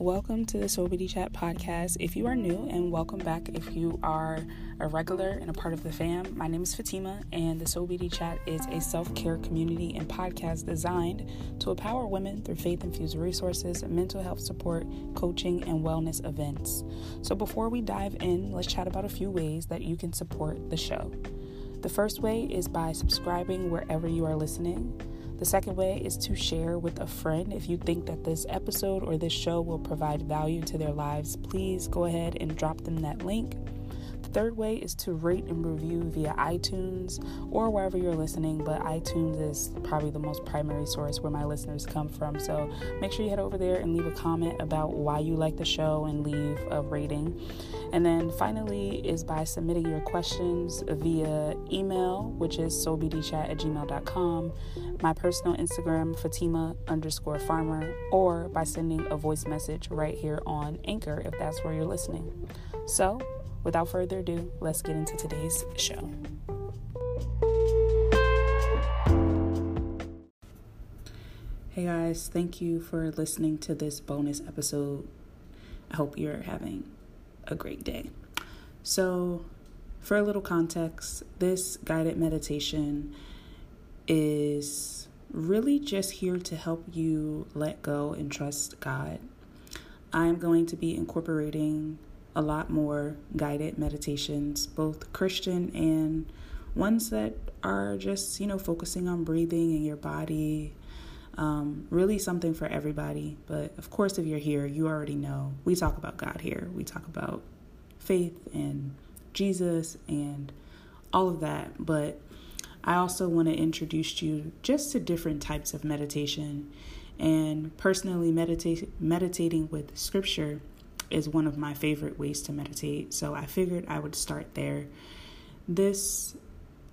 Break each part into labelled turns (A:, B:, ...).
A: Welcome to the Soul Beauty Chat podcast. If you are new, and welcome back if you are a regular and a part of the fam, my name is Fatima, and the Soul Beauty Chat is a self care community and podcast designed to empower women through faith infused resources, mental health support, coaching, and wellness events. So, before we dive in, let's chat about a few ways that you can support the show. The first way is by subscribing wherever you are listening. The second way is to share with a friend. If you think that this episode or this show will provide value to their lives, please go ahead and drop them that link. Third way is to rate and review via iTunes or wherever you're listening, but iTunes is probably the most primary source where my listeners come from. So make sure you head over there and leave a comment about why you like the show and leave a rating. And then finally is by submitting your questions via email, which is soulbdchat at gmail.com, my personal Instagram, Fatima underscore farmer, or by sending a voice message right here on Anchor if that's where you're listening. So, without further ado, let's get into today's show. Hey guys, thank you for listening to this bonus episode. I hope you're having a great day. So, for a little context, this guided meditation is really just here to help you let go and trust God. I'm going to be incorporating a lot more guided meditations, both Christian and ones that are just, you know, focusing on breathing and your body. Um, really something for everybody. But of course, if you're here, you already know we talk about God here. We talk about faith and Jesus and all of that. But I also want to introduce you just to different types of meditation. And personally, meditate, meditating with scripture is one of my favorite ways to meditate. So I figured I would start there. This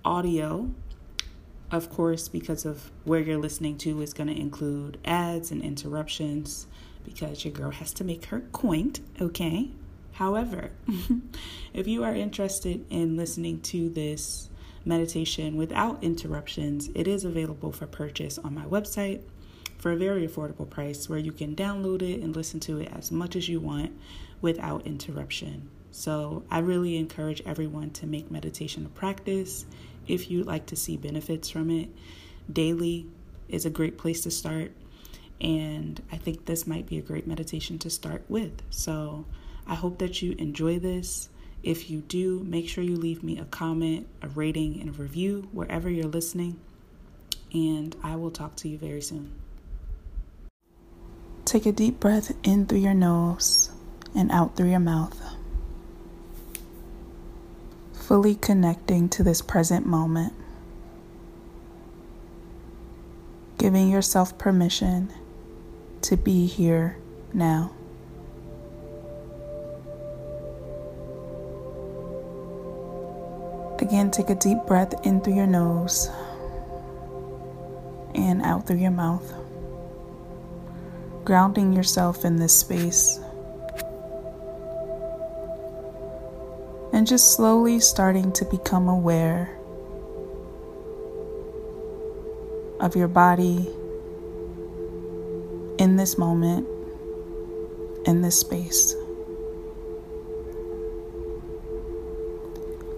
A: audio, of course, because of where you're listening to, is going to include ads and interruptions because your girl has to make her quaint, okay? However, if you are interested in listening to this meditation without interruptions, it is available for purchase on my website for a very affordable price where you can download it and listen to it as much as you want without interruption. So, I really encourage everyone to make meditation a practice if you'd like to see benefits from it. Daily is a great place to start, and I think this might be a great meditation to start with. So, I hope that you enjoy this. If you do, make sure you leave me a comment, a rating, and a review wherever you're listening. And I will talk to you very soon. Take a deep breath in through your nose and out through your mouth. Fully connecting to this present moment. Giving yourself permission to be here now. Again, take a deep breath in through your nose and out through your mouth. Grounding yourself in this space. And just slowly starting to become aware of your body in this moment, in this space.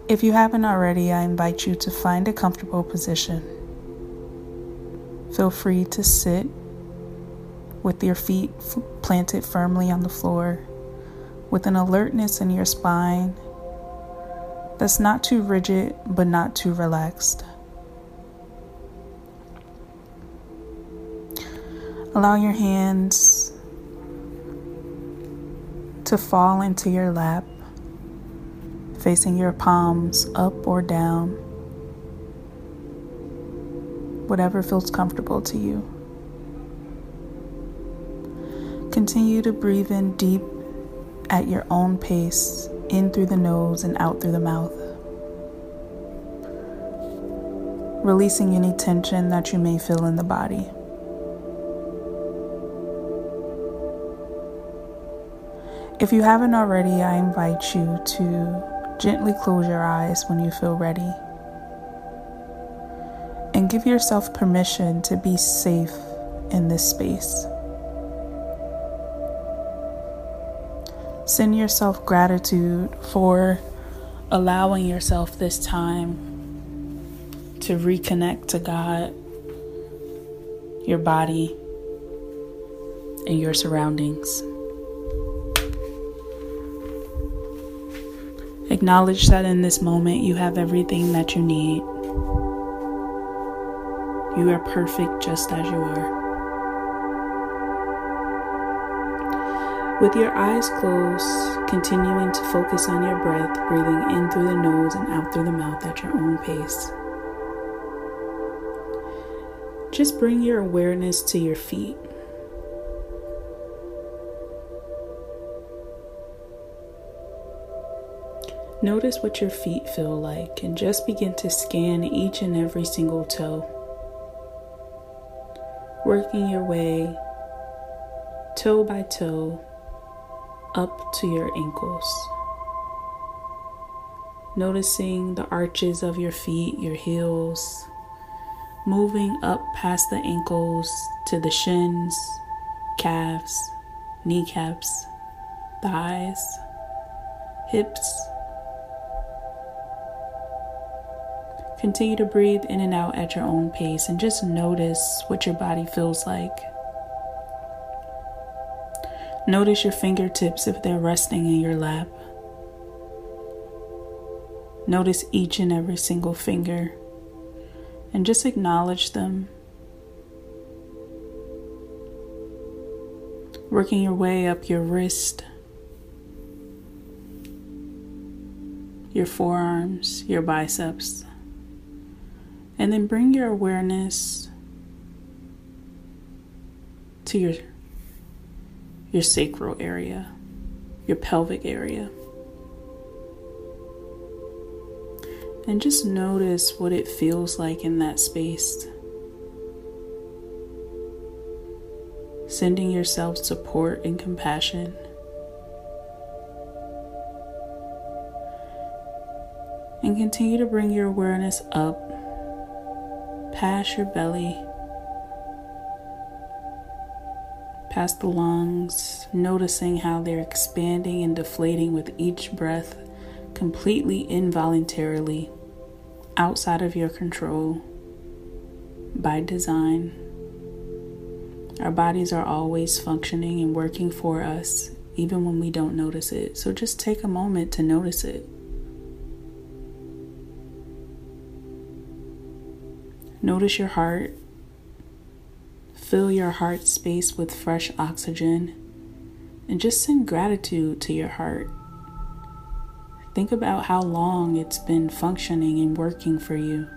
A: If you haven't already, I invite you to find a comfortable position. Feel free to sit with your feet planted firmly on the floor, with an alertness in your spine that's not too rigid but not too relaxed. Allow your hands to fall into your lap facing your palms up or down, whatever feels comfortable to you. Continue to breathe in deep at your own pace, in through the nose and out through the mouth. Releasing any tension that you may feel in the body. If you haven't already, I invite you to Gently close your eyes when you feel ready. And give yourself permission to be safe in this space. Send yourself gratitude for allowing yourself this time to reconnect to God, your body, and your surroundings. Acknowledge that in this moment you have everything that you need. You are perfect just as you are. With your eyes closed, continuing to focus on your breath, breathing in through the nose and out through the mouth at your own pace. Just bring your awareness to your feet. Notice what your feet feel like and just begin to scan each and every single toe. Working your way toe by toe up to your ankles. Noticing the arches of your feet, your heels, moving up past the ankles to the shins, calves, kneecaps, thighs, hips. Continue to breathe in and out at your own pace and just notice what your body feels like. Notice your fingertips if they're resting in your lap. Notice each and every single finger and just acknowledge them. Working your way up your wrist, your forearms, your biceps. And then bring your awareness to your your sacral area, your pelvic area. And just notice what it feels like in that space. Sending yourself support and compassion. And continue to bring your awareness up past your belly past the lungs, noticing how they're expanding and deflating with each breath, completely involuntarily, outside of your control, by design. Our bodies are always functioning and working for us, even when we don't notice it. So just take a moment to notice it. Notice your heart Fill your heart space with fresh oxygen and just send gratitude to your heart. Think about how long it's been functioning and working for you.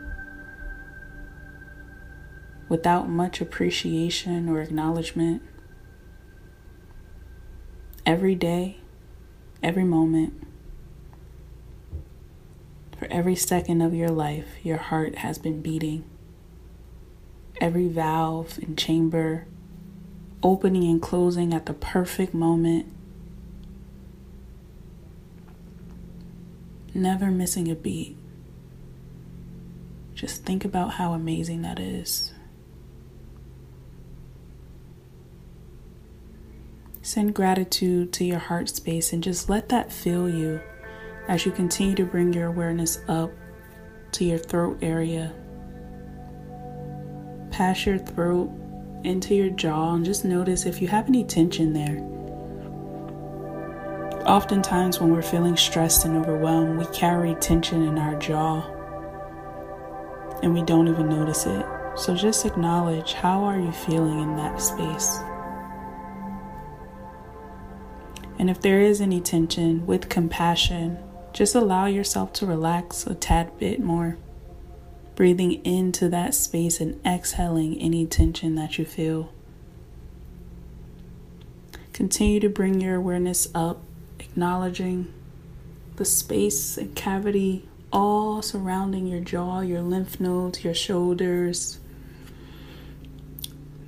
A: Without much appreciation or acknowledgement. Every day, every moment, for every second of your life, your heart has been beating every valve and chamber opening and closing at the perfect moment. Never missing a beat. Just think about how amazing that is. Send gratitude to your heart space and just let that fill you as you continue to bring your awareness up to your throat area past your throat into your jaw and just notice if you have any tension there. Oftentimes, when we're feeling stressed and overwhelmed, we carry tension in our jaw and we don't even notice it. So just acknowledge how are you feeling in that space. And if there is any tension, with compassion, just allow yourself to relax a tad bit more breathing into that space and exhaling any tension that you feel. Continue to bring your awareness up, acknowledging the space and cavity all surrounding your jaw, your lymph nodes, your shoulders.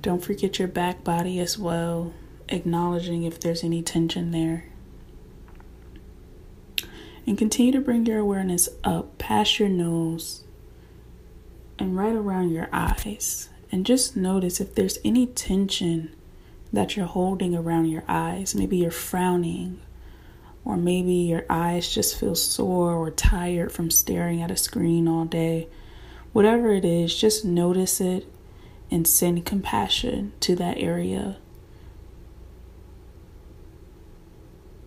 A: Don't forget your back body as well, acknowledging if there's any tension there. And continue to bring your awareness up past your nose and right around your eyes. And just notice if there's any tension that you're holding around your eyes. Maybe you're frowning or maybe your eyes just feel sore or tired from staring at a screen all day. Whatever it is, just notice it and send compassion to that area.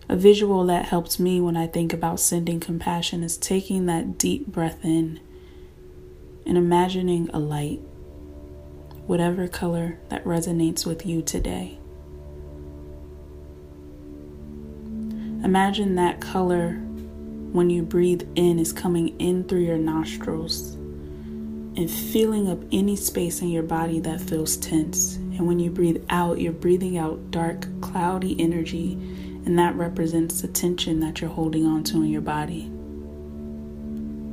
A: A visual that helps me when I think about sending compassion is taking that deep breath in and imagining a light, whatever color that resonates with you today. Imagine that color when you breathe in is coming in through your nostrils and filling up any space in your body that feels tense. And when you breathe out, you're breathing out dark, cloudy energy, and that represents the tension that you're holding on to in your body.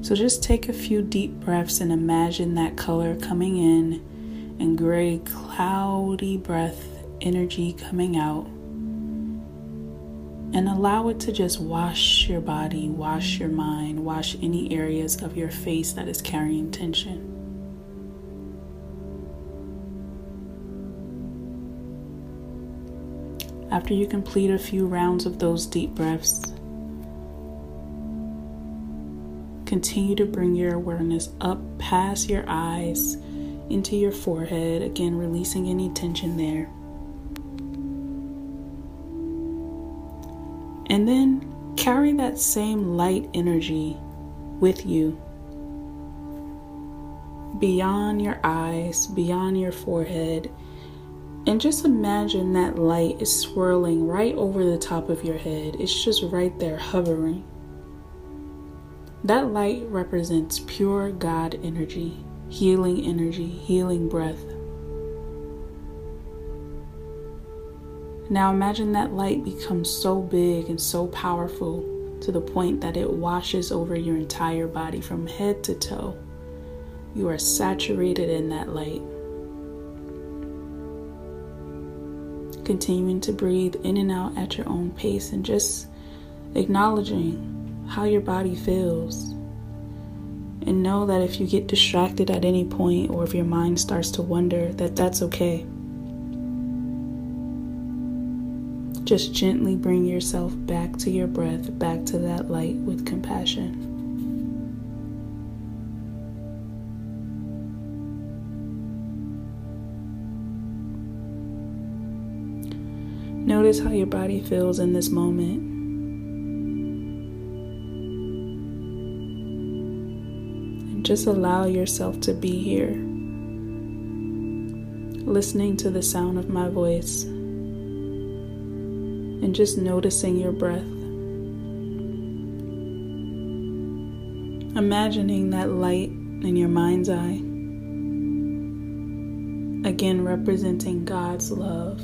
A: So just take a few deep breaths and imagine that color coming in and gray, cloudy breath energy coming out and allow it to just wash your body, wash your mind, wash any areas of your face that is carrying tension. After you complete a few rounds of those deep breaths, continue to bring your awareness up past your eyes into your forehead, again, releasing any tension there. And then carry that same light energy with you beyond your eyes, beyond your forehead. And just imagine that light is swirling right over the top of your head. It's just right there hovering. That light represents pure God energy, healing energy, healing breath. Now imagine that light becomes so big and so powerful to the point that it washes over your entire body from head to toe. You are saturated in that light. Continuing to breathe in and out at your own pace and just acknowledging how your body feels. And know that if you get distracted at any point or if your mind starts to wonder, that that's okay. Just gently bring yourself back to your breath, back to that light with compassion. Notice how your body feels in this moment. Just allow yourself to be here, listening to the sound of my voice and just noticing your breath. Imagining that light in your mind's eye, again representing God's love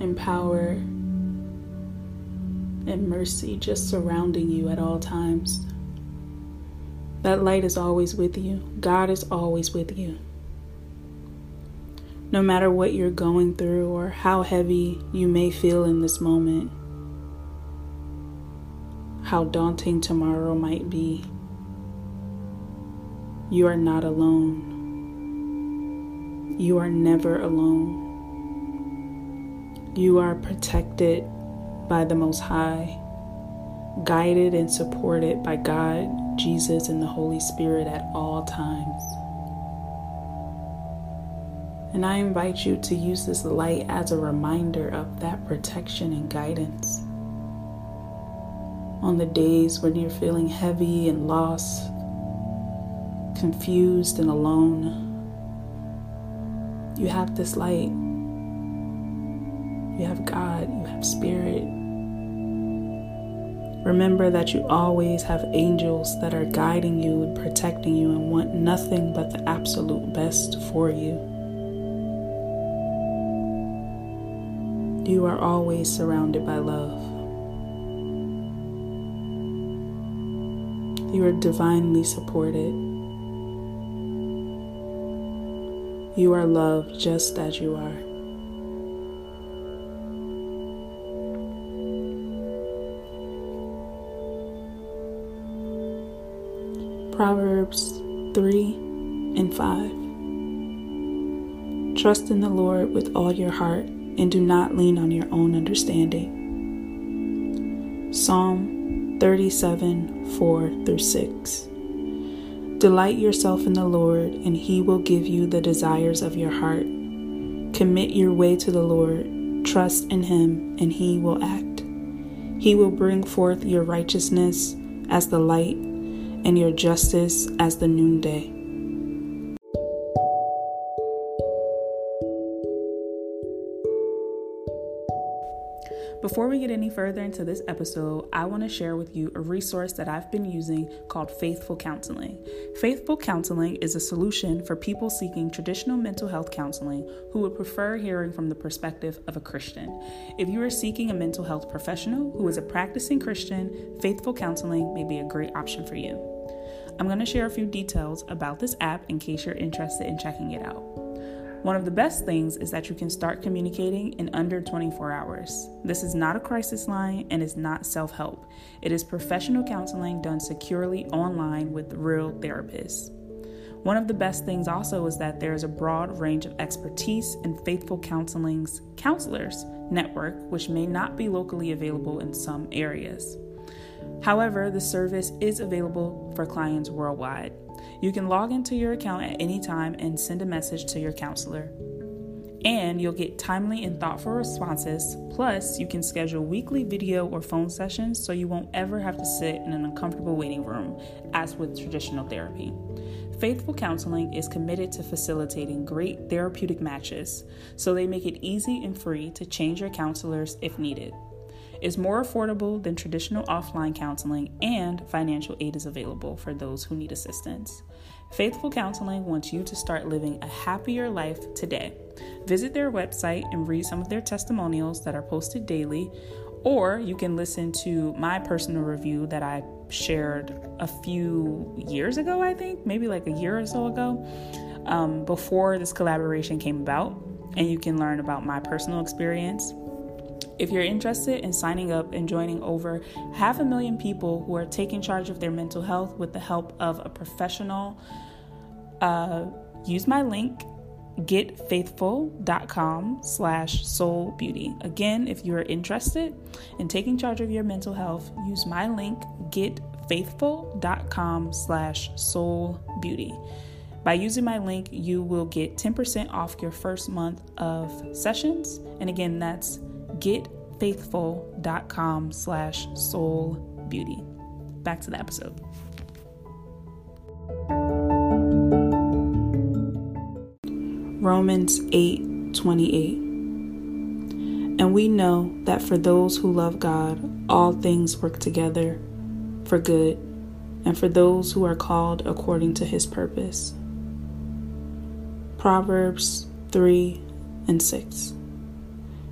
A: and power and mercy just surrounding you at all times. That light is always with you. God is always with you no matter what you're going through or how heavy you may feel in this moment, how daunting tomorrow might be, you are not alone. You are never alone. You are protected by the Most High, guided and supported by God, Jesus, and the Holy Spirit at all times. And I invite you to use this light as a reminder of that protection and guidance. On the days when you're feeling heavy and lost, confused and alone, you have this light. You have God, you have Spirit. Remember that you always have angels that are guiding you and protecting you and want nothing but the absolute best for you. You are always surrounded by love. You are divinely supported. You are loved just as you are. Proverbs 3 and 5. Trust in the Lord with all your heart and do not lean on your own understanding. Psalm 37 4 through 6. Delight yourself in the Lord, and he will give you the desires of your heart. Commit your way to the Lord, trust in him, and he will act. He will bring forth your righteousness as the light, and your justice as the noonday. Before we get any further into this episode, I want to share with you a resource that I've been using called Faithful Counseling. Faithful Counseling is a solution for people seeking traditional mental health counseling who would prefer hearing from the perspective of a Christian. If you are seeking a mental health professional who is a practicing Christian, Faithful Counseling may be a great option for you. I'm going to share a few details about this app in case you're interested in checking it out. One of the best things is that you can start communicating in under 24 hours. This is not a crisis line and is not self help. It is professional counseling done securely online with real therapists. One of the best things also is that there is a broad range of expertise and Faithful Counseling's counselors network, which may not be locally available in some areas. However, the service is available for clients worldwide. You can log into your account at any time and send a message to your counselor. And you'll get timely and thoughtful responses. Plus, you can schedule weekly video or phone sessions so you won't ever have to sit in an uncomfortable waiting room, as with traditional therapy. Faithful Counseling is committed to facilitating great therapeutic matches, so they make it easy and free to change your counselors if needed is more affordable than traditional offline counseling, and financial aid is available for those who need assistance. Faithful Counseling wants you to start living a happier life today. Visit their website and read some of their testimonials that are posted daily, or you can listen to my personal review that I shared a few years ago, I think, maybe like a year or so ago, um, before this collaboration came about. And you can learn about my personal experience if you're interested in signing up and joining over half a million people who are taking charge of their mental health with the help of a professional, uh, use my link getfaithful.com slash soul beauty. Again if you are interested in taking charge of your mental health use my link getfaithful.com slash soul beauty. By using my link you will get 10% off your first month of sessions. And again that's getfaithful.com slash soul beauty. Back to the episode. Romans 8 28. And we know that for those who love God, all things work together for good, and for those who are called according to his purpose. Proverbs 3 and 6.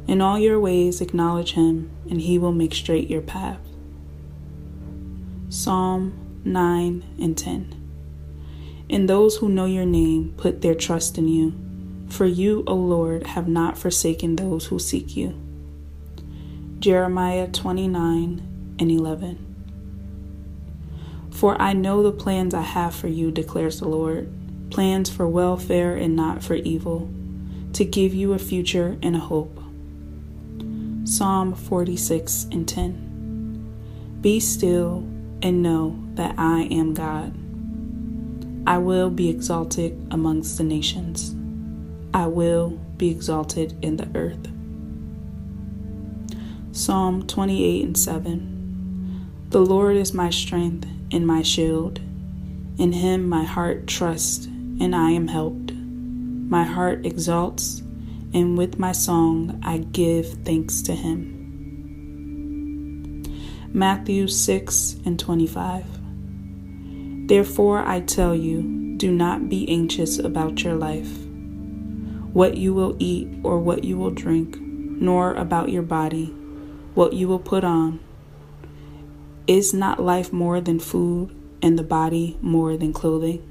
A: In all your ways, acknowledge him, and he will make straight your path. Psalm 9 and 10. And those who know your name, put their trust in you. For you, O Lord, have not forsaken those who seek you. Jeremiah 29 and 11. For I know the plans I have for you, declares the Lord plans for welfare and not for evil, to give you a future and a hope. Psalm 46 and 10. Be still and know that I am God. I will be exalted amongst the nations. I will be exalted in the earth. Psalm 28 and 7. The Lord is my strength and my shield. In him my heart trusts, and I am helped. My heart exalts and with my song I give thanks to him. Matthew 6 and 25. Therefore I tell you, do not be anxious about your life, what you will eat or what you will drink, nor about your body, what you will put on. Is not life more than food, and the body more than clothing?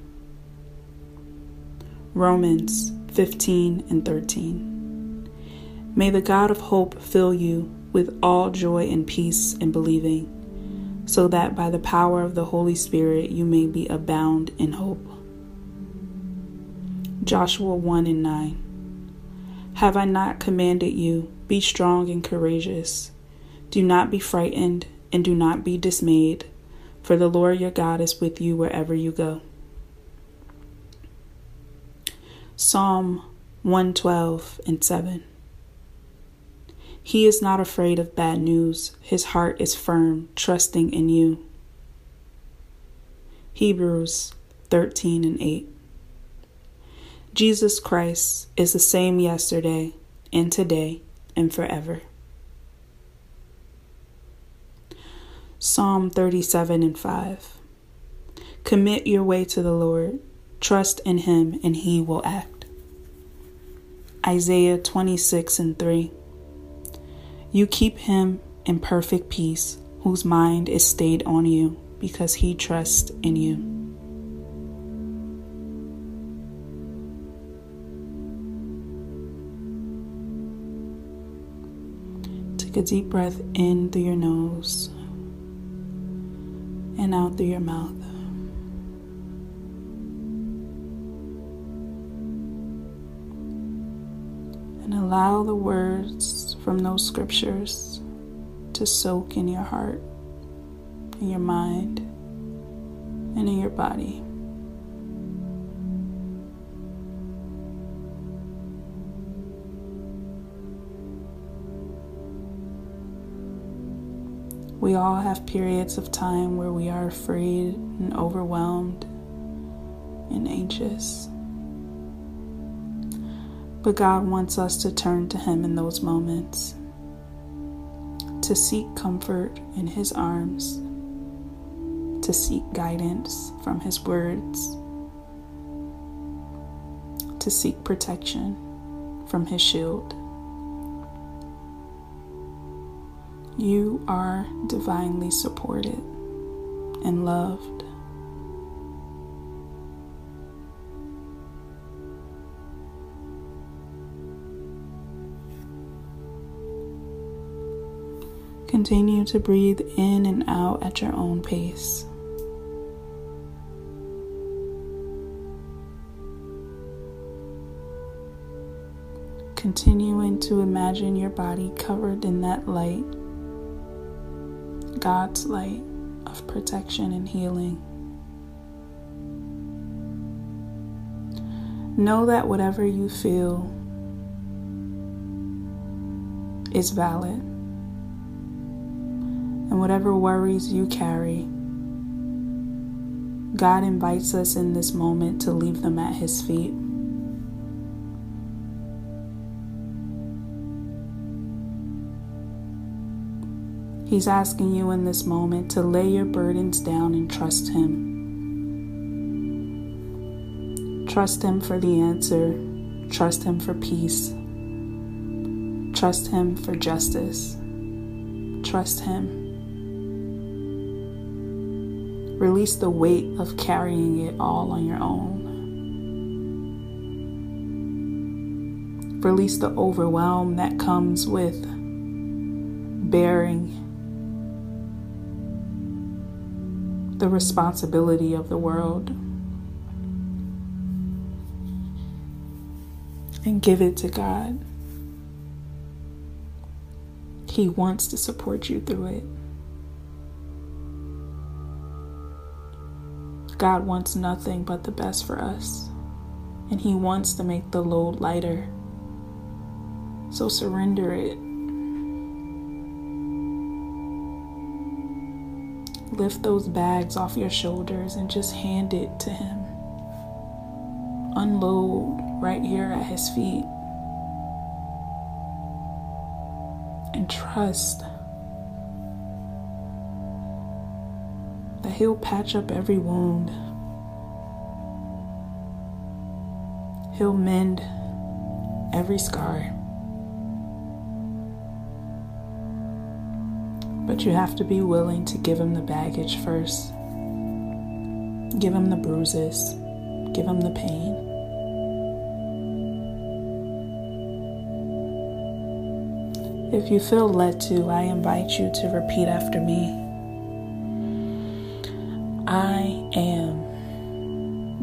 A: Romans 15 and 13. May the God of hope fill you with all joy and peace in believing, so that by the power of the Holy Spirit you may be abound in hope. Joshua 1 and 9. Have I not commanded you, be strong and courageous? Do not be frightened and do not be dismayed, for the Lord your God is with you wherever you go. Psalm 112 and 7. He is not afraid of bad news. His heart is firm, trusting in you. Hebrews 13 and 8. Jesus Christ is the same yesterday and today and forever. Psalm 37 and 5. Commit your way to the Lord, trust in Him, and He will act. Isaiah 26 and 3. You keep him in perfect peace, whose mind is stayed on you, because he trusts in you. Take a deep breath in through your nose and out through your mouth. And allow the words from those scriptures to soak in your heart, in your mind, and in your body. We all have periods of time where we are afraid and overwhelmed and anxious. But God wants us to turn to Him in those moments, to seek comfort in His arms, to seek guidance from His words, to seek protection from His shield. You are divinely supported and loved. Continue to breathe in and out at your own pace. Continuing to imagine your body covered in that light, God's light of protection and healing. Know that whatever you feel is valid and whatever worries you carry, God invites us in this moment to leave them at His feet. He's asking you in this moment to lay your burdens down and trust Him. Trust Him for the answer. Trust Him for peace. Trust Him for justice. Trust Him. Release the weight of carrying it all on your own. Release the overwhelm that comes with bearing the responsibility of the world. And give it to God. He wants to support you through it. God wants nothing but the best for us, and He wants to make the load lighter. So surrender it. Lift those bags off your shoulders and just hand it to Him. Unload right here at His feet. And trust He'll patch up every wound. He'll mend every scar. But you have to be willing to give Him the baggage first. Give Him the bruises, give Him the pain. If you feel led to, I invite you to repeat after me.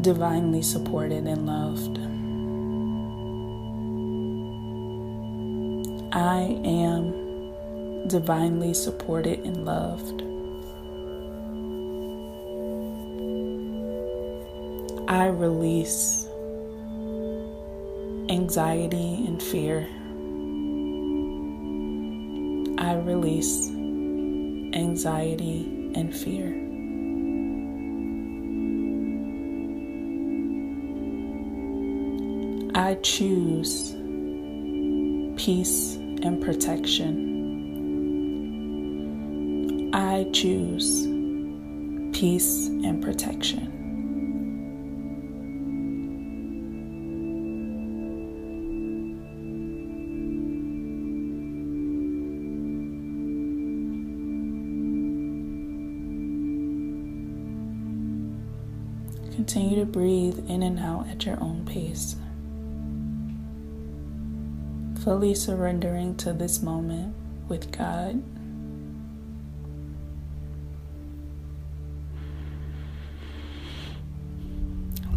A: Divinely supported and loved. I am divinely supported and loved. I release anxiety and fear. I release anxiety and fear. I choose peace and protection. I choose peace and protection. Continue to breathe in and out at your own pace. Fully surrendering to this moment with God.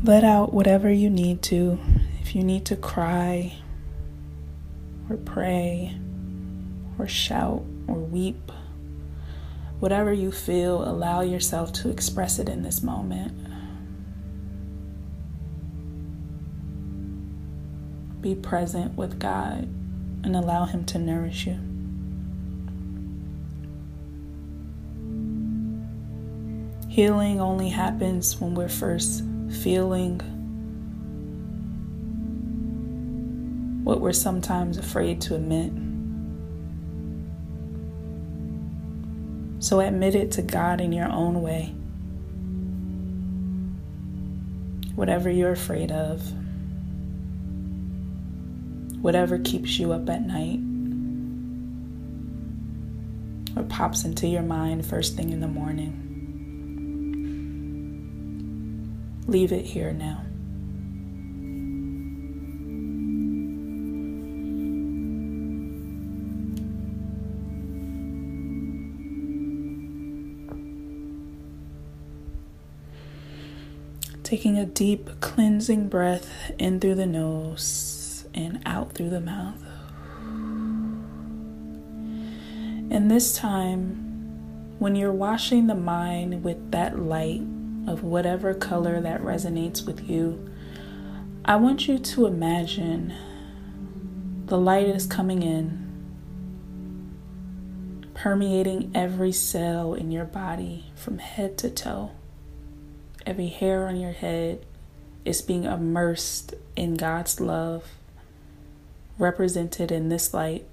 A: Let out whatever you need to. If you need to cry, or pray, or shout, or weep, whatever you feel, allow yourself to express it in this moment. Be present with God and allow Him to nourish you. Healing only happens when we're first feeling what we're sometimes afraid to admit. So admit it to God in your own way. Whatever you're afraid of whatever keeps you up at night or pops into your mind first thing in the morning. Leave it here now. Taking a deep cleansing breath in through the nose and out through the mouth. And this time, when you're washing the mind with that light of whatever color that resonates with you, I want you to imagine the light is coming in, permeating every cell in your body from head to toe. Every hair on your head is being immersed in God's love represented in this light.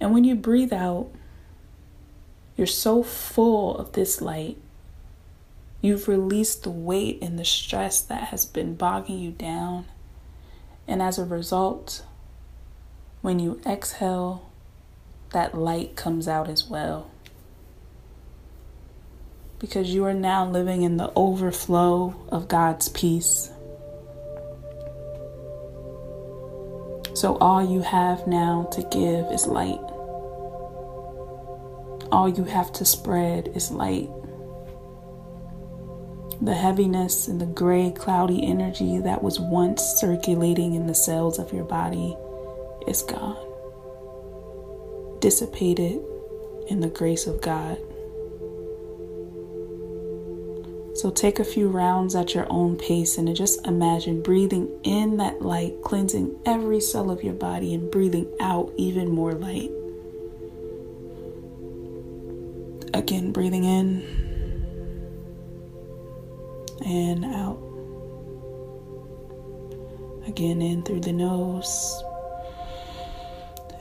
A: And when you breathe out, you're so full of this light. You've released the weight and the stress that has been bogging you down. And as a result, when you exhale, that light comes out as well. Because you are now living in the overflow of God's peace. So all you have now to give is light. All you have to spread is light. The heaviness and the gray, cloudy energy that was once circulating in the cells of your body is gone, dissipated in the grace of God. So take a few rounds at your own pace and just imagine breathing in that light, cleansing every cell of your body, and breathing out even more light. Again, breathing in and out. Again, in through the nose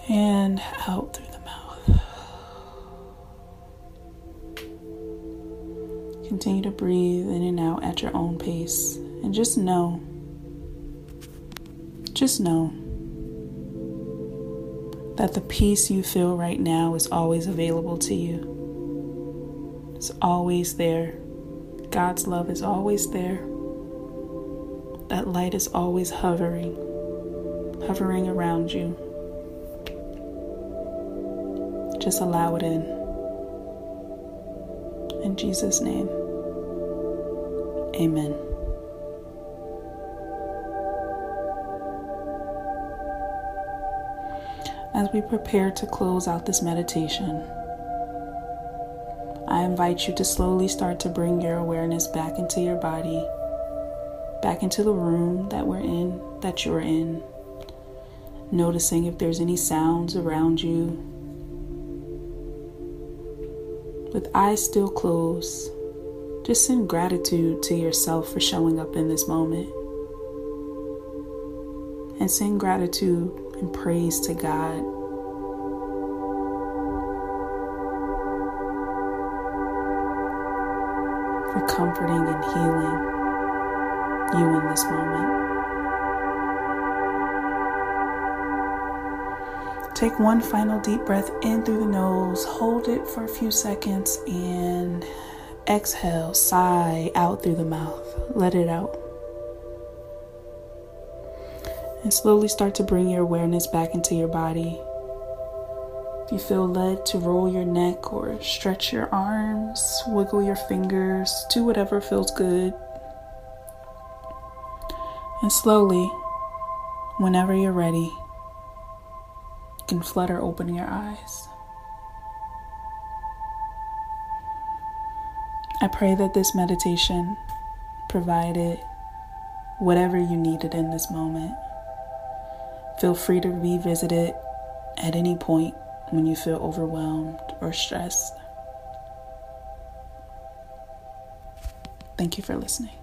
A: and out through Continue to breathe in and out at your own pace. And just know, just know that the peace you feel right now is always available to you. It's always there. God's love is always there. That light is always hovering, hovering around you. Just allow it in. In Jesus' name. Amen. as we prepare to close out this meditation, I invite you to slowly start to bring your awareness back into your body, back into the room that we're in, that you're in, noticing if there's any sounds around you. With eyes still closed, just send gratitude to yourself for showing up in this moment. And send gratitude and praise to God. For comforting and healing you in this moment. Take one final deep breath in through the nose, hold it for a few seconds, and exhale, sigh out through the mouth. Let it out. and slowly start to bring your awareness back into your body. If you feel led to roll your neck or stretch your arms, wiggle your fingers, do whatever feels good. And slowly, whenever you're ready, you can flutter open your eyes. I pray that this meditation provided whatever you needed in this moment. Feel free to revisit it at any point when you feel overwhelmed or stressed. Thank you for listening.